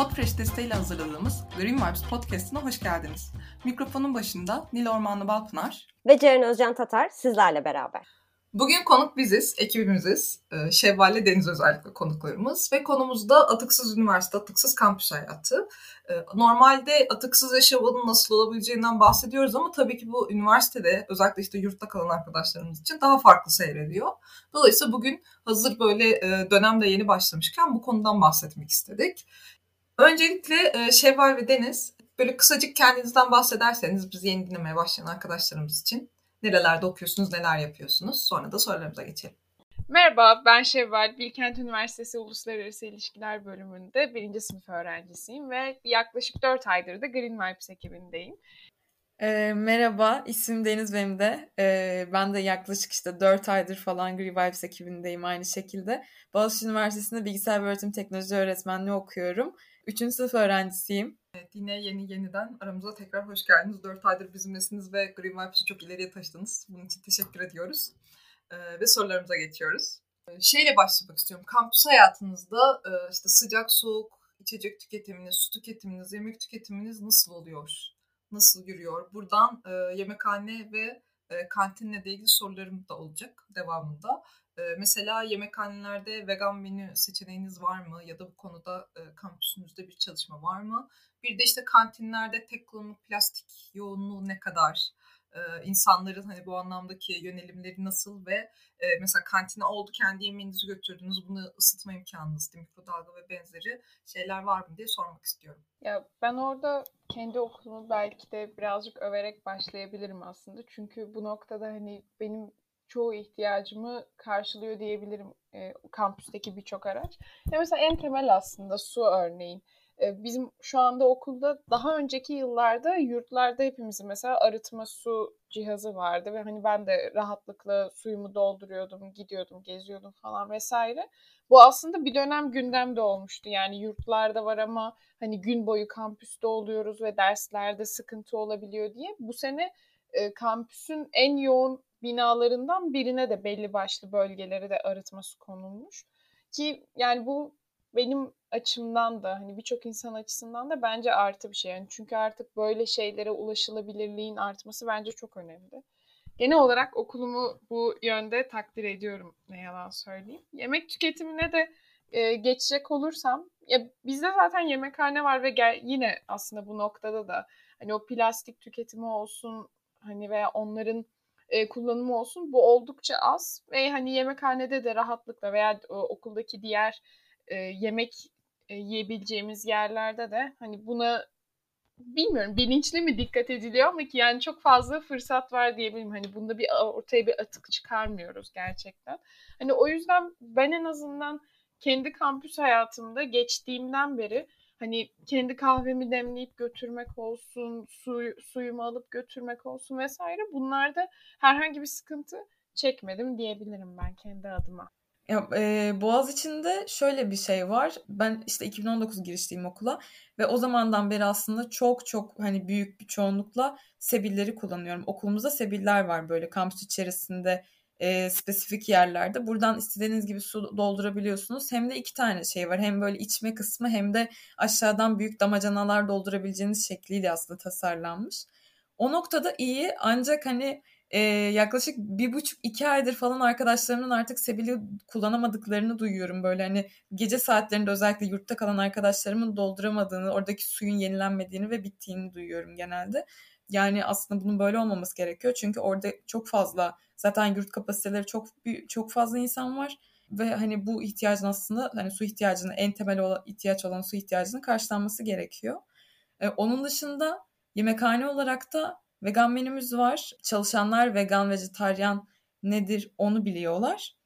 Podfresh desteğiyle hazırladığımız Green Vibes Podcast'ına hoş geldiniz. Mikrofonun başında Nil Ormanlı Balpınar ve Ceren Özcan Tatar sizlerle beraber. Bugün konuk biziz, ekibimiziz. Ee, Şevval'le Deniz özellikle konuklarımız. Ve konumuz da Atıksız Üniversite, Atıksız Kampüs Hayatı. Ee, normalde atıksız yaşamanın nasıl olabileceğinden bahsediyoruz ama tabii ki bu üniversitede özellikle işte yurtta kalan arkadaşlarımız için daha farklı seyrediyor. Dolayısıyla bugün hazır böyle e, dönemde yeni başlamışken bu konudan bahsetmek istedik. Öncelikle e, Şevval ve Deniz böyle kısacık kendinizden bahsederseniz biz yeni dinlemeye başlayan arkadaşlarımız için nerelerde okuyorsunuz, neler yapıyorsunuz sonra da sorularımıza geçelim. Merhaba, ben Şevval. Bilkent Üniversitesi Uluslararası İlişkiler bölümünde birinci sınıf öğrencisiyim ve yaklaşık 4 aydır da Green Vibes ekibindeyim. E, merhaba, ismim Deniz benim de. E, ben de yaklaşık işte 4 aydır falan Green Vibes ekibindeyim aynı şekilde. Boğaziçi Üniversitesi'nde bilgisayar ve öğretim teknoloji öğretmenliği okuyorum. Üçüncü sınıf öğrencisiyim. Evet, yine yeni yeniden aramıza tekrar hoş geldiniz. Dört aydır bizimlesiniz ve Green Vibes'ı çok ileriye taşıdınız. Bunun için teşekkür ediyoruz. Ee, ve sorularımıza geçiyoruz. Ee, şeyle başlamak istiyorum. Kampüs hayatınızda e, işte sıcak, soğuk, içecek tüketiminiz, su tüketiminiz, yemek tüketiminiz nasıl oluyor? Nasıl yürüyor? Buradan e, yemekhane ve e, kantinle ilgili sorularım da olacak devamında. Ee, mesela yemekhanelerde vegan menü seçeneğiniz var mı? Ya da bu konuda e, kampüsünüzde bir çalışma var mı? Bir de işte kantinlerde tek kullanımlık plastik yoğunluğu ne kadar? Ee, insanların hani bu anlamdaki yönelimleri nasıl ve e, mesela kantine oldu kendi yemeğinizi götürdünüz bunu ısıtma imkanınız mikrodalga ve benzeri şeyler var mı diye sormak istiyorum. Ya ben orada kendi okulumu belki de birazcık överek başlayabilirim aslında. Çünkü bu noktada hani benim çoğu ihtiyacımı karşılıyor diyebilirim e, kampüsteki birçok araç. Ya mesela en temel aslında su örneğin. E, bizim şu anda okulda daha önceki yıllarda yurtlarda hepimizin mesela arıtma su cihazı vardı ve hani ben de rahatlıkla suyumu dolduruyordum, gidiyordum, geziyordum falan vesaire. Bu aslında bir dönem gündemde olmuştu. Yani yurtlarda var ama hani gün boyu kampüste oluyoruz ve derslerde sıkıntı olabiliyor diye. Bu sene e, kampüsün en yoğun binalarından birine de belli başlı bölgelere de arıtması konulmuş. Ki yani bu benim açımdan da hani birçok insan açısından da bence artı bir şey. Yani çünkü artık böyle şeylere ulaşılabilirliğin artması bence çok önemli. Genel olarak okulumu bu yönde takdir ediyorum ne yalan söyleyeyim. Yemek tüketimine de e, geçecek olursam ya bizde zaten yemekhane var ve gel, yine aslında bu noktada da hani o plastik tüketimi olsun hani veya onların e, kullanımı olsun. Bu oldukça az ve hani yemekhanede de rahatlıkla veya e, okuldaki diğer e, yemek e, yiyebileceğimiz yerlerde de hani buna bilmiyorum bilinçli mi dikkat ediliyor ama ki yani çok fazla fırsat var diyebilirim. Hani bunda bir ortaya bir atık çıkarmıyoruz gerçekten. Hani o yüzden ben en azından kendi kampüs hayatımda geçtiğimden beri hani kendi kahvemi demleyip götürmek olsun, su, suyumu alıp götürmek olsun vesaire bunlarda herhangi bir sıkıntı çekmedim diyebilirim ben kendi adıma. Ya, e, Boğaz içinde şöyle bir şey var. Ben işte 2019 girişliyim okula ve o zamandan beri aslında çok çok hani büyük bir çoğunlukla sebilleri kullanıyorum. Okulumuzda sebiller var böyle kampüs içerisinde e, spesifik yerlerde. Buradan istediğiniz gibi su doldurabiliyorsunuz. Hem de iki tane şey var. Hem böyle içme kısmı hem de aşağıdan büyük damacanalar doldurabileceğiniz şekliyle aslında tasarlanmış. O noktada iyi ancak hani e, yaklaşık bir buçuk iki aydır falan arkadaşlarımın artık Sebili kullanamadıklarını duyuyorum. Böyle hani gece saatlerinde özellikle yurtta kalan arkadaşlarımın dolduramadığını, oradaki suyun yenilenmediğini ve bittiğini duyuyorum genelde. Yani aslında bunun böyle olmaması gerekiyor. Çünkü orada çok fazla zaten yurt kapasiteleri çok çok fazla insan var ve hani bu ihtiyacın aslında hani su ihtiyacını en temel olan, ihtiyaç olan su ihtiyacının karşılanması gerekiyor. Ee, onun dışında yemekhane olarak da vegan menümüz var. Çalışanlar vegan, vejetaryen nedir onu biliyorlar.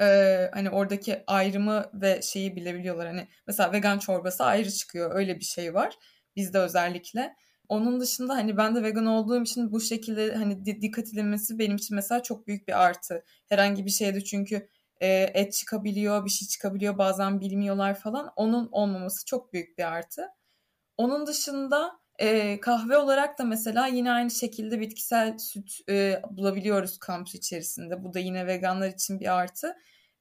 Ee, hani oradaki ayrımı ve şeyi bilebiliyorlar. Hani mesela vegan çorbası ayrı çıkıyor. Öyle bir şey var. Bizde özellikle. Onun dışında hani ben de vegan olduğum için bu şekilde hani dikkat edilmesi benim için mesela çok büyük bir artı. Herhangi bir şeyde çünkü e, et çıkabiliyor, bir şey çıkabiliyor bazen bilmiyorlar falan. Onun olmaması çok büyük bir artı. Onun dışında e, kahve olarak da mesela yine aynı şekilde bitkisel süt e, bulabiliyoruz kampüs içerisinde. Bu da yine veganlar için bir artı.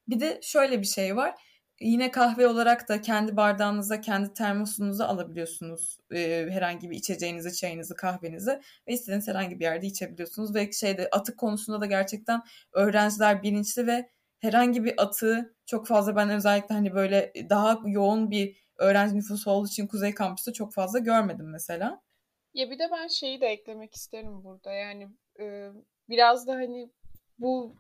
Bir de şöyle bir şey var. Yine kahve olarak da kendi bardağınıza, kendi termosunuza alabiliyorsunuz. E, herhangi bir içeceğinizi, çayınızı, kahvenizi ve istediğiniz herhangi bir yerde içebiliyorsunuz. Ve şeyde atık konusunda da gerçekten öğrenciler bilinçli ve herhangi bir atığı çok fazla ben özellikle hani böyle daha yoğun bir öğrenci nüfusu olduğu için Kuzey Kampüs'te çok fazla görmedim mesela. Ya bir de ben şeyi de eklemek isterim burada. Yani e, biraz da hani bu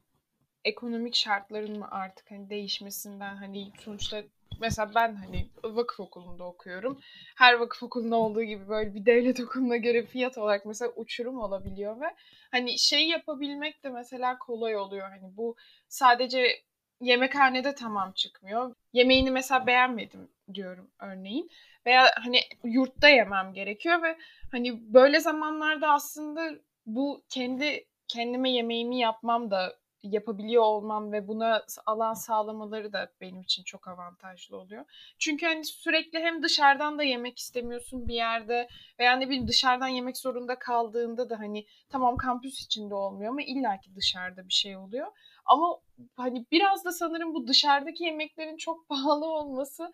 ekonomik şartların mı artık hani değişmesinden hani sonuçta mesela ben hani vakıf okulunda okuyorum. Her vakıf okulunda olduğu gibi böyle bir devlet okuluna göre fiyat olarak mesela uçurum olabiliyor ve hani şey yapabilmek de mesela kolay oluyor. Hani bu sadece yemekhanede tamam çıkmıyor. Yemeğini mesela beğenmedim diyorum örneğin. Veya hani yurtta yemem gerekiyor ve hani böyle zamanlarda aslında bu kendi kendime yemeğimi yapmam da yapabiliyor olmam ve buna alan sağlamaları da benim için çok avantajlı oluyor. Çünkü hani sürekli hem dışarıdan da yemek istemiyorsun bir yerde veya ne bileyim dışarıdan yemek zorunda kaldığında da hani tamam kampüs içinde olmuyor ama illaki dışarıda bir şey oluyor. Ama hani biraz da sanırım bu dışarıdaki yemeklerin çok pahalı olması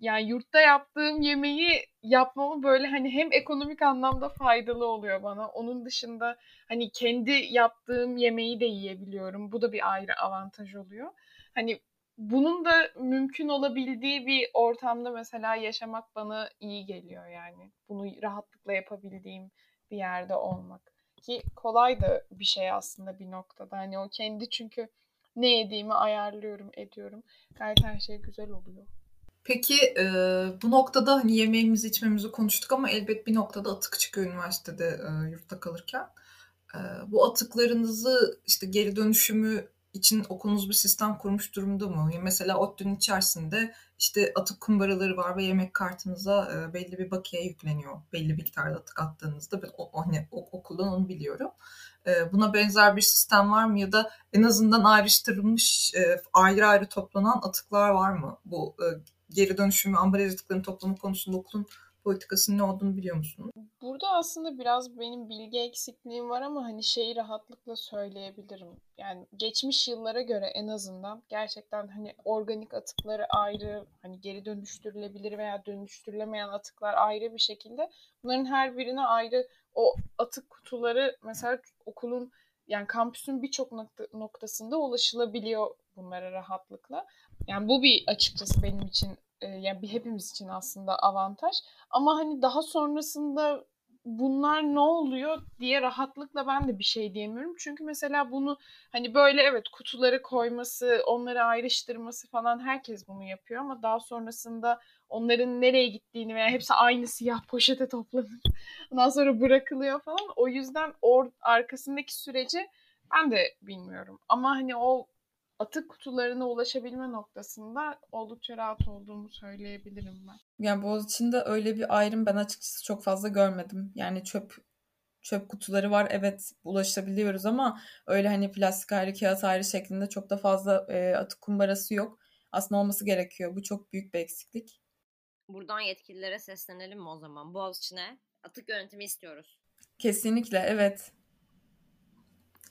yani yurtta yaptığım yemeği yapmamı böyle hani hem ekonomik anlamda faydalı oluyor bana. Onun dışında hani kendi yaptığım yemeği de yiyebiliyorum. Bu da bir ayrı avantaj oluyor. Hani bunun da mümkün olabildiği bir ortamda mesela yaşamak bana iyi geliyor yani. Bunu rahatlıkla yapabildiğim bir yerde olmak. Ki kolay da bir şey aslında bir noktada. Hani o kendi çünkü ne yediğimi ayarlıyorum, ediyorum. Gayet her şey güzel oluyor. Peki e, bu noktada hani yemeğimizi içmemizi konuştuk ama elbet bir noktada atık çıkıyor üniversitede e, yurtta kalırken. E, bu atıklarınızı işte geri dönüşümü için okulunuz bir sistem kurmuş durumda mı? Mesela ODTÜ'nün içerisinde işte atık kumbaraları var ve yemek kartınıza e, belli bir bakiye yükleniyor. Belli miktarda atık attığınızda. Ben o, hani, okuldan onu biliyorum. E, buna benzer bir sistem var mı? Ya da en azından ayrıştırılmış, e, ayrı ayrı toplanan atıklar var mı? Bu geri dönüşümü, ambalaj atıklarının toplamı konusunda okulun politikasının ne olduğunu biliyor musunuz? Burada aslında biraz benim bilgi eksikliğim var ama hani şeyi rahatlıkla söyleyebilirim. Yani geçmiş yıllara göre en azından gerçekten hani organik atıkları ayrı, hani geri dönüştürülebilir veya dönüştürülemeyen atıklar ayrı bir şekilde bunların her birine ayrı o atık kutuları mesela okulun yani kampüsün birçok nokta, noktasında ulaşılabiliyor bunlara rahatlıkla. Yani bu bir açıkçası benim için e, yani bir hepimiz için aslında avantaj. Ama hani daha sonrasında bunlar ne oluyor diye rahatlıkla ben de bir şey diyemiyorum. Çünkü mesela bunu hani böyle evet kutuları koyması, onları ayrıştırması falan herkes bunu yapıyor ama daha sonrasında onların nereye gittiğini veya hepsi aynı siyah poşete toplanıp ondan sonra bırakılıyor falan. O yüzden or arkasındaki süreci ben de bilmiyorum. Ama hani o atık kutularına ulaşabilme noktasında oldukça rahat olduğumu söyleyebilirim ben. Yani Boğaziçi'nde öyle bir ayrım ben açıkçası çok fazla görmedim. Yani çöp çöp kutuları var evet ulaşabiliyoruz ama öyle hani plastik ayrı kağıt ayrı şeklinde çok da fazla e, atık kumbarası yok. Aslında olması gerekiyor. Bu çok büyük bir eksiklik. Buradan yetkililere seslenelim mi o zaman? Boğaziçi'ne atık yönetimi istiyoruz. Kesinlikle evet.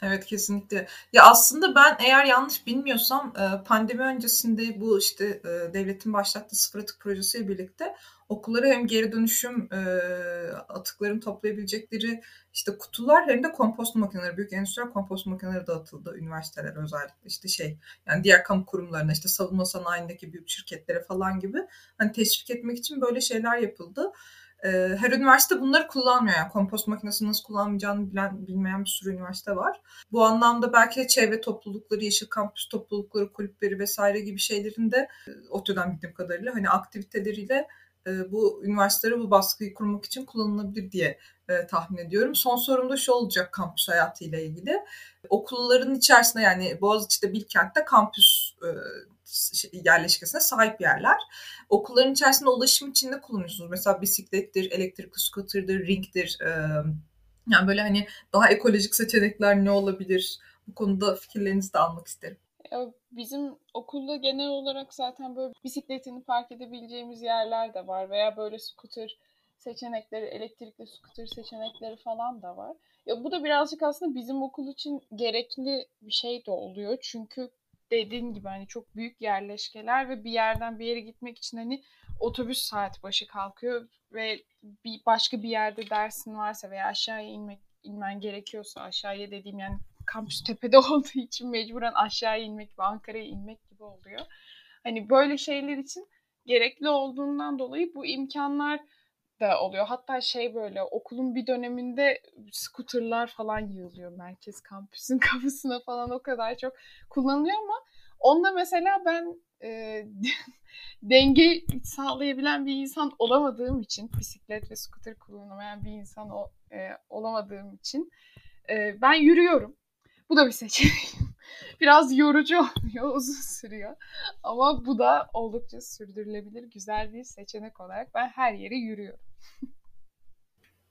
Evet kesinlikle. Ya aslında ben eğer yanlış bilmiyorsam e, pandemi öncesinde bu işte e, devletin başlattığı sıfır atık projesiyle birlikte okullara hem geri dönüşüm e, atıklarını toplayabilecekleri işte kutular hem de kompost makineleri, büyük endüstriyel kompost makineleri dağıtıldı üniversiteler özellikle işte şey yani diğer kamu kurumlarına işte savunma sanayindeki büyük şirketlere falan gibi hani teşvik etmek için böyle şeyler yapıldı. Ee, her üniversite bunları kullanmıyor. Yani kompost makinesini nasıl kullanmayacağını bilen, bilmeyen bir sürü üniversite var. Bu anlamda belki çevre toplulukları, yeşil kampüs toplulukları, kulüpleri vesaire gibi şeylerin de e, ODTÜ'den bildiğim kadarıyla hani aktiviteleriyle e, bu üniversitelere bu baskıyı kurmak için kullanılabilir diye e, tahmin ediyorum. Son sorum da şu olacak kampüs hayatıyla ilgili. Okulların içerisinde yani Boğaziçi'de Bilkent'te kampüs e, yerleşkesine sahip yerler. Okulların içerisinde ulaşım için de kullanıyorsunuz. Mesela bisiklettir, elektrikli scooter'dır, ringdir. Yani böyle hani daha ekolojik seçenekler ne olabilir? Bu konuda fikirlerinizi de almak isterim. Bizim okulda genel olarak zaten böyle bisikletini park edebileceğimiz yerler de var veya böyle scooter seçenekleri, elektrikli scooter seçenekleri falan da var. Ya bu da birazcık aslında bizim okul için gerekli bir şey de oluyor. Çünkü dediğin gibi hani çok büyük yerleşkeler ve bir yerden bir yere gitmek için hani otobüs saat başı kalkıyor ve bir başka bir yerde dersin varsa veya aşağıya inmek inmen gerekiyorsa aşağıya dediğim yani kampüs tepede olduğu için mecburen aşağıya inmek ve Ankara'ya inmek gibi oluyor. Hani böyle şeyler için gerekli olduğundan dolayı bu imkanlar da oluyor. Hatta şey böyle okulun bir döneminde skuterlar falan yığılıyor merkez kampüsün kapısına falan o kadar çok kullanılıyor ama onda mesela ben e, denge sağlayabilen bir insan olamadığım için bisiklet ve skuter kullanamayan bir insan o, e, olamadığım için e, ben yürüyorum. Bu da bir seçenek. Biraz yorucu oluyor, uzun sürüyor. Ama bu da oldukça sürdürülebilir, güzel bir seçenek olarak ben her yere yürüyorum.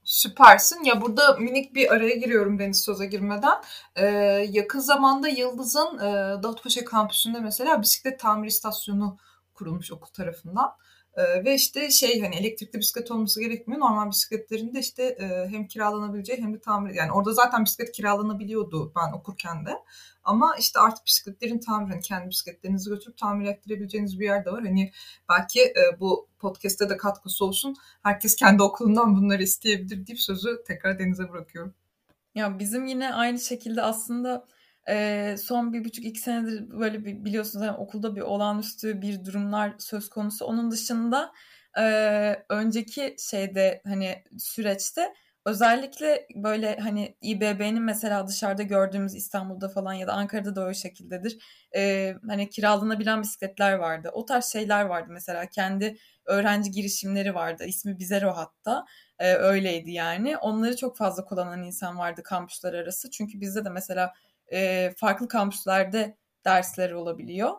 Süpersin. Ya burada minik bir araya giriyorum Deniz Söz'e girmeden. Ee, yakın zamanda Yıldız'ın e, Davutpaşa kampüsünde mesela bisiklet tamir istasyonu kurulmuş okul tarafından. Ee, ve işte şey hani elektrikli bisiklet olması gerekmiyor. Normal bisikletlerin de işte e, hem kiralanabileceği hem de tamir yani orada zaten bisiklet kiralanabiliyordu ben okurken de. Ama işte artık bisikletlerin tamir hani kendi bisikletlerinizi götürüp tamir ettirebileceğiniz bir yer de var. Hani belki e, bu podcast'te de katkısı olsun. Herkes kendi okulundan bunları isteyebilir deyip sözü tekrar Deniz'e bırakıyorum. Ya bizim yine aynı şekilde aslında e, son bir buçuk iki senedir böyle bir, biliyorsunuz yani okulda bir olağanüstü bir durumlar söz konusu. Onun dışında e, önceki şeyde hani süreçte özellikle böyle hani İBB'nin mesela dışarıda gördüğümüz İstanbul'da falan ya da Ankara'da da öyle şekildedir. E, hani kiralanabilen bisikletler vardı. O tarz şeyler vardı mesela kendi öğrenci girişimleri vardı. İsmi Bizero hatta. E, öyleydi yani. Onları çok fazla kullanan insan vardı kampüsler arası. Çünkü bizde de mesela e, farklı kampüslerde dersleri olabiliyor.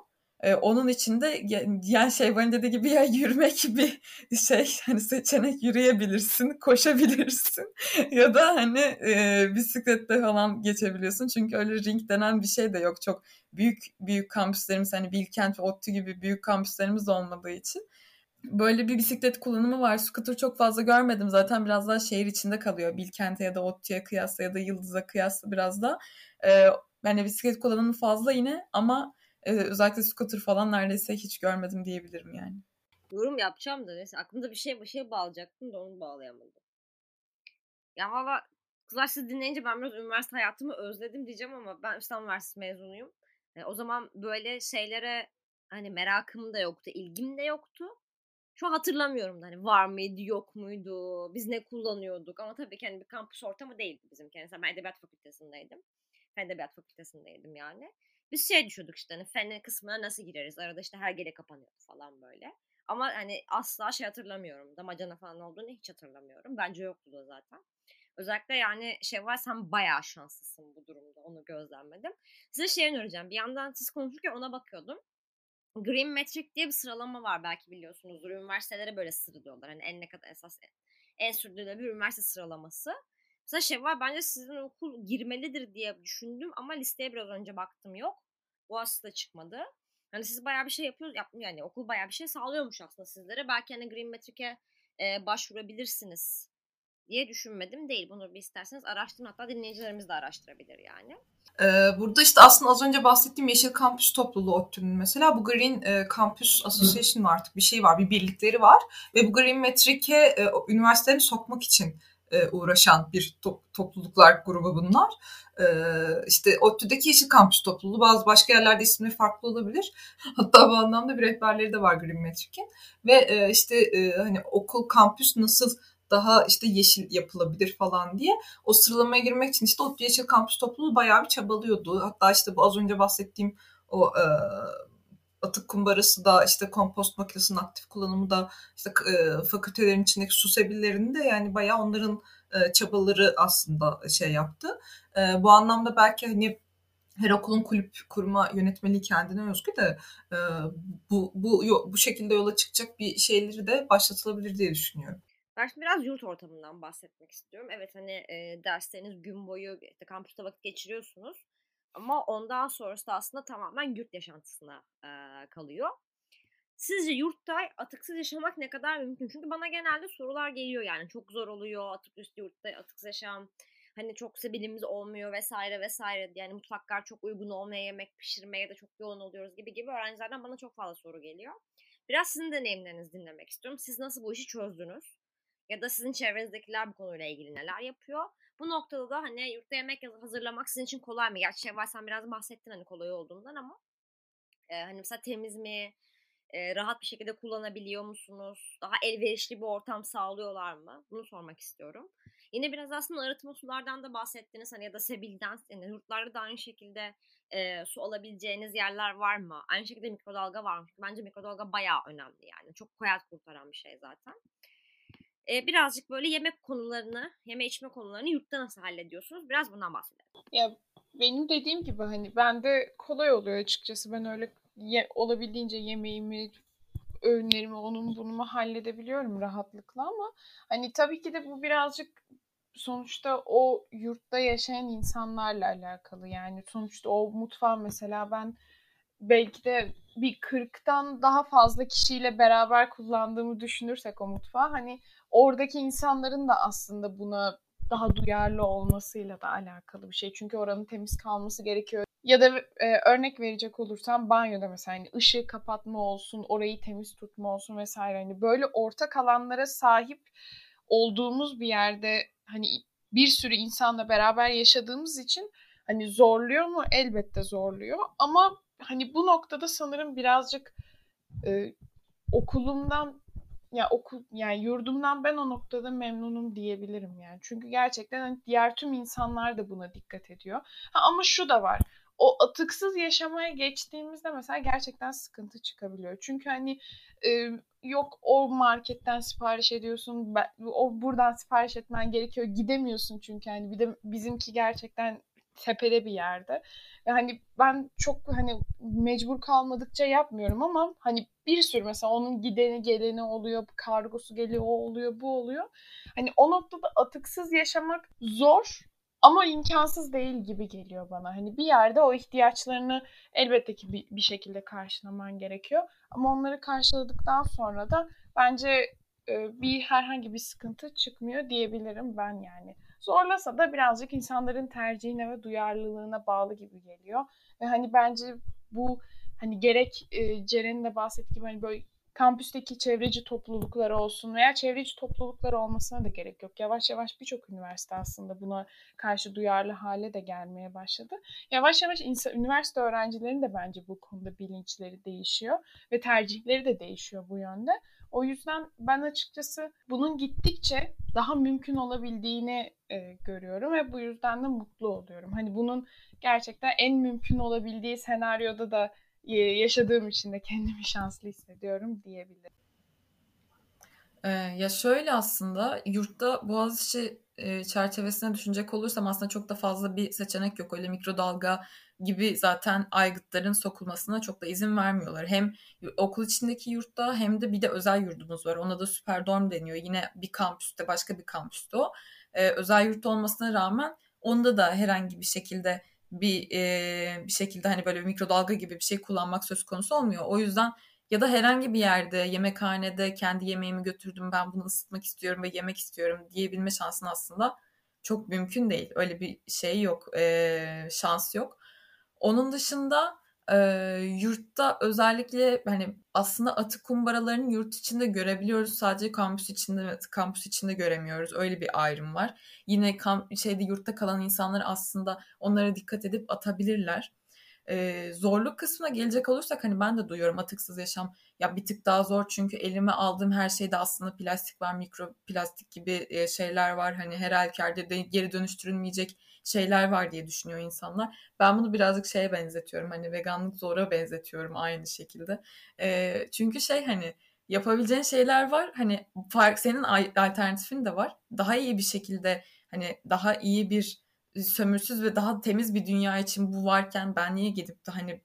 E, onun içinde yani şey bana dediği gibi ya yürümek bir şey hani seçenek yürüyebilirsin, koşabilirsin ya da hani e, bisiklette falan geçebiliyorsun. Çünkü öyle ring denen bir şey de yok. Çok büyük büyük kampüslerimiz hani Bilkent ve ODTÜ gibi büyük kampüslerimiz olmadığı için böyle bir bisiklet kullanımı var. Scooter çok fazla görmedim. Zaten biraz daha şehir içinde kalıyor. Bilkent'e ya da ODTÜ'ye kıyasla ya da Yıldız'a kıyasla biraz da. Ee, yani bisiklet kullanımı fazla yine ama e, özellikle scooter falan neredeyse hiç görmedim diyebilirim yani. Yorum yapacağım da neyse aklımda bir şey bir şey bağlayacaktım da onu bağlayamadım. Ya valla kızlar siz dinleyince ben biraz üniversite hayatımı özledim diyeceğim ama ben İstanbul Üniversitesi mezunuyum. E, o zaman böyle şeylere hani merakım da yoktu, ilgim de yoktu. Şu hatırlamıyorum da hani var mıydı yok muydu biz ne kullanıyorduk ama tabii ki hani bir kampüs ortamı değildi bizim kendisi. Ben edebiyat fakültesindeydim. Fen edebiyat fakültesindeydim yani. Biz şey düşündük işte hani fen kısmına nasıl gireriz arada işte her gele kapanıyor falan böyle. Ama hani asla şey hatırlamıyorum. Damacana falan olduğunu hiç hatırlamıyorum. Bence yoktu da zaten. Özellikle yani şey var sen bayağı şanslısın bu durumda. Onu gözlemledim. Size şey önereceğim. Bir yandan siz konuşurken ona bakıyordum. Green Metric diye bir sıralama var belki biliyorsunuzdur. Üniversitelere böyle sıralıyorlar. Hani en ne kadar esas en sürdürülebilir üniversite sıralaması. Mesela şey var bence sizin okul girmelidir diye düşündüm ama listeye biraz önce baktım yok. Bu aslında çıkmadı. Hani siz bayağı bir şey yapıyoruz. Yap, yani okul bayağı bir şey sağlıyormuş aslında sizlere. Belki hani Green Metric'e e, başvurabilirsiniz diye düşünmedim değil. Bunu bir isterseniz araştırın. Hatta dinleyicilerimiz de araştırabilir yani. Ee, burada işte aslında az önce bahsettiğim Yeşil Kampüs topluluğu ODTÜ'nün mesela bu Green e, Campus Association var artık bir şey var, bir birlikleri var ve bu Green Metric'e e, üniversiteleri sokmak için e, uğraşan bir to- topluluklar grubu bunlar. E, işte ODTÜ'deki Yeşil Kampüs topluluğu bazı başka yerlerde ismi farklı olabilir. Hatta bu anlamda bir rehberleri de var Green Metric'in. Ve e, işte e, hani okul, kampüs nasıl daha işte yeşil yapılabilir falan diye o sıralamaya girmek için işte ODTÜ Yeşil Kampüs topluluğu bayağı bir çabalıyordu. Hatta işte bu az önce bahsettiğim o e, atık kumbarası da işte kompost makinesinin aktif kullanımı da işte e, fakültelerin içindeki su sebillerinde yani bayağı onların e, çabaları aslında şey yaptı. E, bu anlamda belki hani her okulun kulüp kurma yönetmeliği kendine özgü de e, bu bu bu şekilde yola çıkacak bir şeyleri de başlatılabilir diye düşünüyorum. Ben şimdi biraz yurt ortamından bahsetmek istiyorum. Evet hani e, dersleriniz gün boyu işte kampüste vakit geçiriyorsunuz. Ama ondan sonrası da aslında tamamen yurt yaşantısına e, kalıyor. Sizce yurtta atıksız yaşamak ne kadar mümkün? Çünkü bana genelde sorular geliyor yani çok zor oluyor atık üstü yurtta atıksız yaşam. hani çok sebilimiz olmuyor vesaire vesaire. Yani mutfaklar çok uygun olmaya yemek pişirmeye de çok yoğun oluyoruz gibi gibi öğrencilerden bana çok fazla soru geliyor. Biraz sizin deneyimlerinizi dinlemek istiyorum. Siz nasıl bu işi çözdünüz? Ya da sizin çevrenizdekiler bu konuyla ilgili neler yapıyor? Bu noktada da hani yurtta yemek hazırlamak sizin için kolay mı? Gerçi Şevval sen biraz bahsettin hani kolay olduğundan ama e, hani mesela temiz mi? E, rahat bir şekilde kullanabiliyor musunuz? Daha elverişli bir ortam sağlıyorlar mı? Bunu sormak istiyorum. Yine biraz aslında arıtma sulardan da bahsettiniz hani ya da sebilden yani yurtlarda da aynı şekilde e, su alabileceğiniz yerler var mı? Aynı şekilde mikrodalga var mı? Bence mikrodalga bayağı önemli yani. Çok hayat kurtaran bir şey zaten. E, birazcık böyle yemek konularını, yeme içme konularını yurtta nasıl hallediyorsunuz? Biraz bundan bahsedelim. Ya benim dediğim gibi hani bende kolay oluyor açıkçası. Ben öyle ye, olabildiğince yemeğimi, öğünlerimi, onun bunumu halledebiliyorum rahatlıkla ama hani tabii ki de bu birazcık sonuçta o yurtta yaşayan insanlarla alakalı. Yani sonuçta o mutfağı mesela ben belki de bir kırktan daha fazla kişiyle beraber kullandığımı düşünürsek o mutfağı hani oradaki insanların da aslında buna daha duyarlı olmasıyla da alakalı bir şey. Çünkü oranın temiz kalması gerekiyor. Ya da e, örnek verecek olursam banyoda mesela hani ışığı kapatma olsun, orayı temiz tutma olsun vesaire. Hani böyle ortak alanlara sahip olduğumuz bir yerde hani bir sürü insanla beraber yaşadığımız için hani zorluyor mu? Elbette zorluyor. Ama hani bu noktada sanırım birazcık e, okulumdan ya okul yani yurdumdan ben o noktada memnunum diyebilirim yani. Çünkü gerçekten hani diğer tüm insanlar da buna dikkat ediyor. Ha, ama şu da var. O atıksız yaşamaya geçtiğimizde mesela gerçekten sıkıntı çıkabiliyor. Çünkü hani e, yok o marketten sipariş ediyorsun, o buradan sipariş etmen gerekiyor. Gidemiyorsun çünkü hani bir de bizimki gerçekten tepede bir yerde. Hani ben çok hani mecbur kalmadıkça yapmıyorum ama hani bir sürü mesela onun gideni geleni oluyor, kargosu geliyor, o oluyor, bu oluyor. Hani o noktada atıksız yaşamak zor ama imkansız değil gibi geliyor bana. Hani bir yerde o ihtiyaçlarını elbette ki bir, bir şekilde karşılaman gerekiyor. Ama onları karşıladıktan sonra da bence bir herhangi bir sıkıntı çıkmıyor diyebilirim ben yani. Zorlasa da birazcık insanların tercihine ve duyarlılığına bağlı gibi geliyor. Ve hani bence bu hani gerek e, Ceren'in de bahsettiği gibi hani böyle kampüsteki çevreci topluluklar olsun veya çevreci topluluklar olmasına da gerek yok. Yavaş yavaş birçok üniversite aslında buna karşı duyarlı hale de gelmeye başladı. Yavaş yavaş insan, üniversite öğrencilerinin de bence bu konuda bilinçleri değişiyor ve tercihleri de değişiyor bu yönde. O yüzden ben açıkçası bunun gittikçe daha mümkün olabildiğini e, görüyorum ve bu yüzden de mutlu oluyorum. Hani bunun gerçekten en mümkün olabildiği senaryoda da e, yaşadığım için de kendimi şanslı hissediyorum diyebilirim. Ee, ya şöyle aslında yurtta Boğaziçi e, çerçevesine düşünecek olursam aslında çok da fazla bir seçenek yok. Öyle mikrodalga gibi zaten aygıtların sokulmasına çok da izin vermiyorlar. Hem okul içindeki yurtta hem de bir de özel yurdumuz var. Ona da süper dorm deniyor. Yine bir kampüste başka bir kampüste o. Ee, özel yurt olmasına rağmen onda da herhangi bir şekilde bir e, bir şekilde hani böyle bir mikrodalga gibi bir şey kullanmak söz konusu olmuyor. O yüzden ya da herhangi bir yerde yemekhanede kendi yemeğimi götürdüm ben bunu ısıtmak istiyorum ve yemek istiyorum diyebilme şansın aslında çok mümkün değil. Öyle bir şey yok, e, şans yok. Onun dışında e, yurtta özellikle hani aslında atık kumbaralarını yurt içinde görebiliyoruz. Sadece kampüs içinde kampüs içinde göremiyoruz. Öyle bir ayrım var. Yine kamp, şeyde yurtta kalan insanlar aslında onlara dikkat edip atabilirler. E, zorluk kısmına gelecek olursak hani ben de duyuyorum atıksız yaşam ya bir tık daha zor çünkü elime aldığım her şeyde aslında plastik var, mikro plastik gibi şeyler var. Hani her halükarda geri dönüştürülmeyecek şeyler var diye düşünüyor insanlar. Ben bunu birazcık şeye benzetiyorum. Hani veganlık zora benzetiyorum aynı şekilde. E, çünkü şey hani yapabileceğin şeyler var. Hani fark senin alternatifin de var. Daha iyi bir şekilde hani daha iyi bir sömürsüz ve daha temiz bir dünya için bu varken ben niye gidip de hani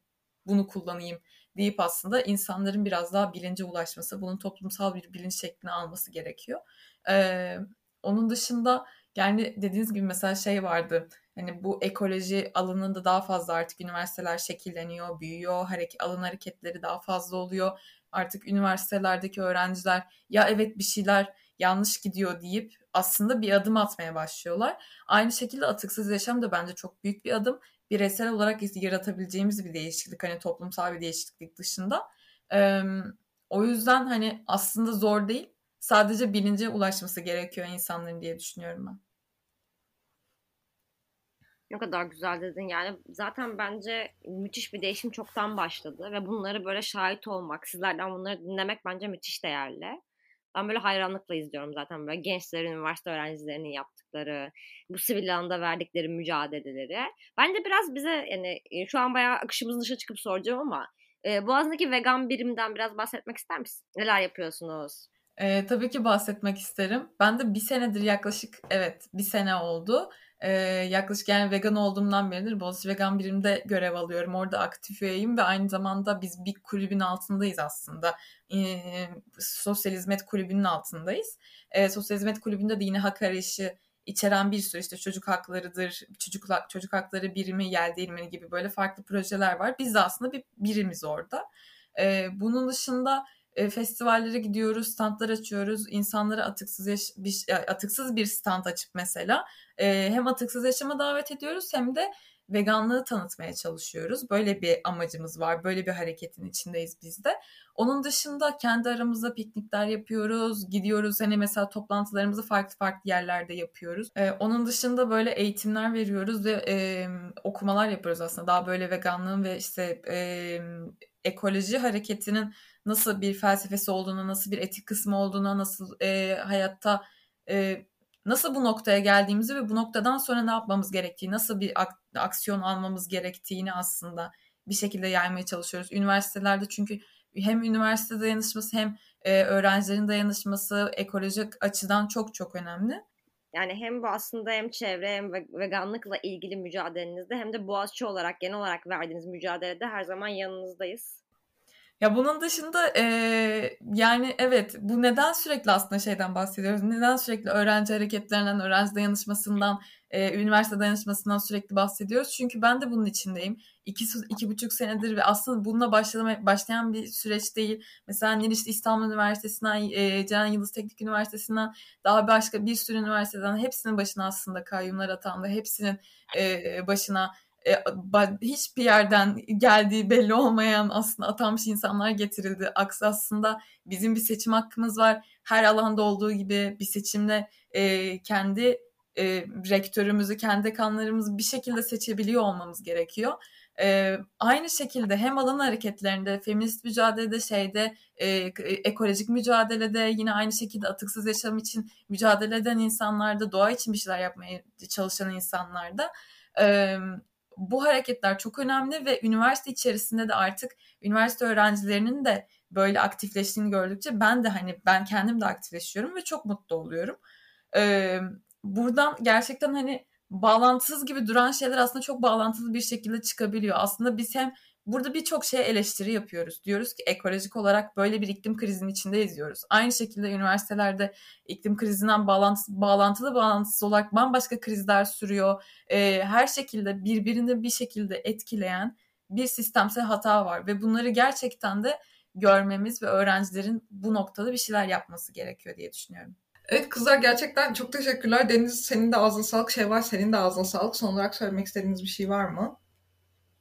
bunu kullanayım deyip aslında insanların biraz daha bilince ulaşması, bunun toplumsal bir bilinç şeklini alması gerekiyor. Ee, onun dışında yani dediğiniz gibi mesela şey vardı. Hani bu ekoloji alanında daha fazla artık üniversiteler şekilleniyor, büyüyor, hareket, alın hareketleri daha fazla oluyor. Artık üniversitelerdeki öğrenciler ya evet bir şeyler yanlış gidiyor deyip aslında bir adım atmaya başlıyorlar. Aynı şekilde atıksız yaşam da bence çok büyük bir adım. Bireysel olarak yaratabileceğimiz bir değişiklik hani toplumsal bir değişiklik dışında. Ee, o yüzden hani aslında zor değil. Sadece bilince ulaşması gerekiyor insanların diye düşünüyorum ben. Ne kadar güzel dedin yani zaten bence müthiş bir değişim çoktan başladı ve bunları böyle şahit olmak, sizlerden bunları dinlemek bence müthiş değerli. Ben böyle hayranlıkla izliyorum zaten böyle gençlerin, üniversite öğrencilerinin yaptıkları, bu sivil alanda verdikleri mücadeleleri. Bence biraz bize yani e, şu an bayağı akışımızın dışına çıkıp soracağım ama e, Boğaz'daki vegan birimden biraz bahsetmek ister misin? Neler yapıyorsunuz? E, tabii ki bahsetmek isterim. Ben de bir senedir yaklaşık evet bir sene oldu. E, yaklaşık yani vegan olduğumdan beridir Boğaziçi Vegan Birim'de görev alıyorum. Orada aktif üyeyim ve aynı zamanda biz bir kulübün altındayız aslında. E, Sosyal Hizmet Kulübü'nün altındayız. E, Sosyal Hizmet Kulübü'nde de yine hak arayışı içeren bir sürü işte çocuk haklarıdır, çocuk, çocuk hakları birimi, yel değirmeni gibi böyle farklı projeler var. Biz de aslında bir birimiz orada. E, bunun dışında e, festivallere gidiyoruz, standlar açıyoruz. İnsanlara atıksız yaş- bir, atıksız bir stand açıp mesela e, hem atıksız yaşama davet ediyoruz hem de veganlığı tanıtmaya çalışıyoruz. Böyle bir amacımız var. Böyle bir hareketin içindeyiz biz de. Onun dışında kendi aramızda piknikler yapıyoruz. Gidiyoruz hani mesela toplantılarımızı farklı farklı yerlerde yapıyoruz. Ee, onun dışında böyle eğitimler veriyoruz ve e, okumalar yapıyoruz aslında. Daha böyle veganlığın ve işte e, ekoloji hareketinin nasıl bir felsefesi olduğunu, nasıl bir etik kısmı olduğunu, nasıl e, hayatta e, nasıl bu noktaya geldiğimizi ve bu noktadan sonra ne yapmamız gerektiği, nasıl bir ak- aksiyon almamız gerektiğini aslında bir şekilde yaymaya çalışıyoruz. Üniversitelerde çünkü hem üniversite dayanışması hem e, öğrencilerin dayanışması ekolojik açıdan çok çok önemli. Yani hem bu aslında hem çevre hem veganlıkla ilgili mücadelenizde hem de Boğaziçi olarak genel olarak verdiğiniz mücadelede her zaman yanınızdayız. Ya bunun dışında e, yani evet bu neden sürekli aslında şeyden bahsediyoruz? Neden sürekli öğrenci hareketlerinden, öğrenci dayanışmasından, e, üniversite dayanışmasından sürekli bahsediyoruz? Çünkü ben de bunun içindeyim. İki, iki buçuk senedir ve aslında bununla başlama, başlayan bir süreç değil. Mesela Niliş İstanbul Üniversitesi'nden, e, Ceren Yıldız Teknik Üniversitesi'nden, daha başka bir sürü üniversiteden hepsinin başına aslında kayyumlar atandı. Hepsinin e, başına e, hiçbir yerden geldiği belli olmayan aslında atanmış insanlar getirildi. Aksi aslında bizim bir seçim hakkımız var. Her alanda olduğu gibi bir seçimle e, kendi e, rektörümüzü, kendi kanlarımızı bir şekilde seçebiliyor olmamız gerekiyor. E, aynı şekilde hem alan hareketlerinde, feminist mücadelede, şeyde, e, ekolojik mücadelede, yine aynı şekilde atıksız yaşam için mücadele eden insanlarda, doğa için bir şeyler yapmaya çalışan insanlarda e, bu hareketler çok önemli ve üniversite içerisinde de artık üniversite öğrencilerinin de böyle aktifleştiğini gördükçe ben de hani ben kendim de aktifleşiyorum ve çok mutlu oluyorum. Ee, buradan gerçekten hani bağlantısız gibi duran şeyler aslında çok bağlantılı bir şekilde çıkabiliyor. Aslında biz hem Burada birçok şeye eleştiri yapıyoruz. Diyoruz ki ekolojik olarak böyle bir iklim krizinin içinde izliyoruz. Aynı şekilde üniversitelerde iklim krizinden bağlantısı, bağlantılı bağlantısız olarak bambaşka krizler sürüyor. Ee, her şekilde birbirini bir şekilde etkileyen bir sistemsel hata var ve bunları gerçekten de görmemiz ve öğrencilerin bu noktada bir şeyler yapması gerekiyor diye düşünüyorum. Evet kızlar gerçekten çok teşekkürler. Deniz senin de ağzına sağlık. Şey var senin de ağzına sağlık. Son olarak söylemek istediğiniz bir şey var mı?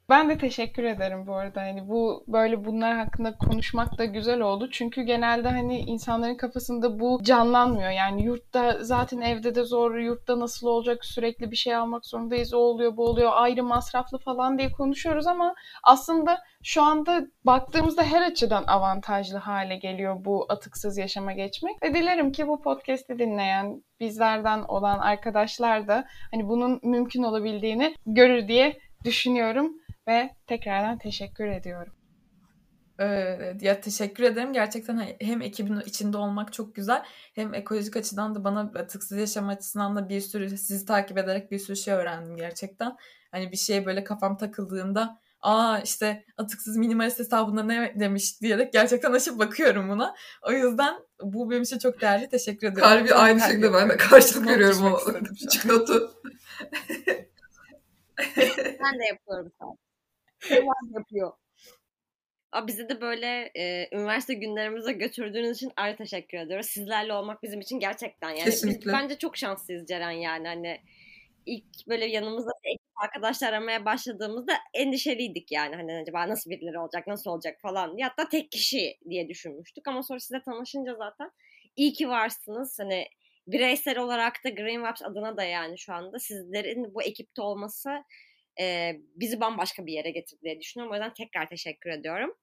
Ben de teşekkür ederim bu arada. Hani bu böyle bunlar hakkında konuşmak da güzel oldu. Çünkü genelde hani insanların kafasında bu canlanmıyor. Yani yurtta zaten evde de zor, yurtta nasıl olacak sürekli bir şey almak zorundayız. O oluyor, bu oluyor, ayrı masraflı falan diye konuşuyoruz ama aslında şu anda baktığımızda her açıdan avantajlı hale geliyor bu atıksız yaşama geçmek. Ve dilerim ki bu podcast'i dinleyen bizlerden olan arkadaşlar da hani bunun mümkün olabildiğini görür diye düşünüyorum ve tekrardan teşekkür ediyorum. Ee, ya teşekkür ederim. Gerçekten hem ekibin içinde olmak çok güzel hem ekolojik açıdan da bana atıksız yaşam açısından da bir sürü sizi takip ederek bir sürü şey öğrendim gerçekten. Hani bir şeye böyle kafam takıldığında aa işte atıksız minimalist hesabında ne demiş diyerek gerçekten açıp bakıyorum buna. O yüzden bu benim için çok değerli. Teşekkür ederim. Kalbi aynı şekilde ben de karşılık veriyorum o küçük notu. ben de yapıyorum. Yapıyor. Ama bizi de böyle e, üniversite günlerimize götürdüğünüz için ayrı teşekkür ediyoruz. Sizlerle olmak bizim için gerçekten yani. Kesinlikle. Biz, bence çok şanslıyız Ceren yani hani ilk böyle yanımızda ekip arkadaşlar aramaya başladığımızda endişeliydik yani hani acaba nasıl birileri olacak nasıl olacak falan diye hatta tek kişi diye düşünmüştük ama sonra size tanışınca zaten iyi ki varsınız hani bireysel olarak da Green Vibes adına da yani şu anda sizlerin bu ekipte olması e, bizi bambaşka bir yere getirdi diye düşünüyorum. O yüzden tekrar teşekkür ediyorum.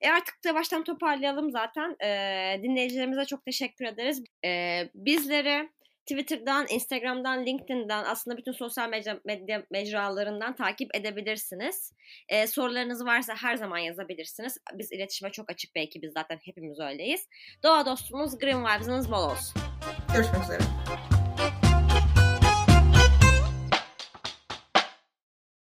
E artık da baştan toparlayalım zaten. E, dinleyicilerimize çok teşekkür ederiz. E, bizleri Twitter'dan, Instagram'dan, LinkedIn'den aslında bütün sosyal medya, medya mecralarından takip edebilirsiniz. E, sorularınız varsa her zaman yazabilirsiniz. Biz iletişime çok açık bir ekibiz zaten hepimiz öyleyiz. Doğa dostumuz Green Vibes'ınız bol olsun. Görüşmek üzere.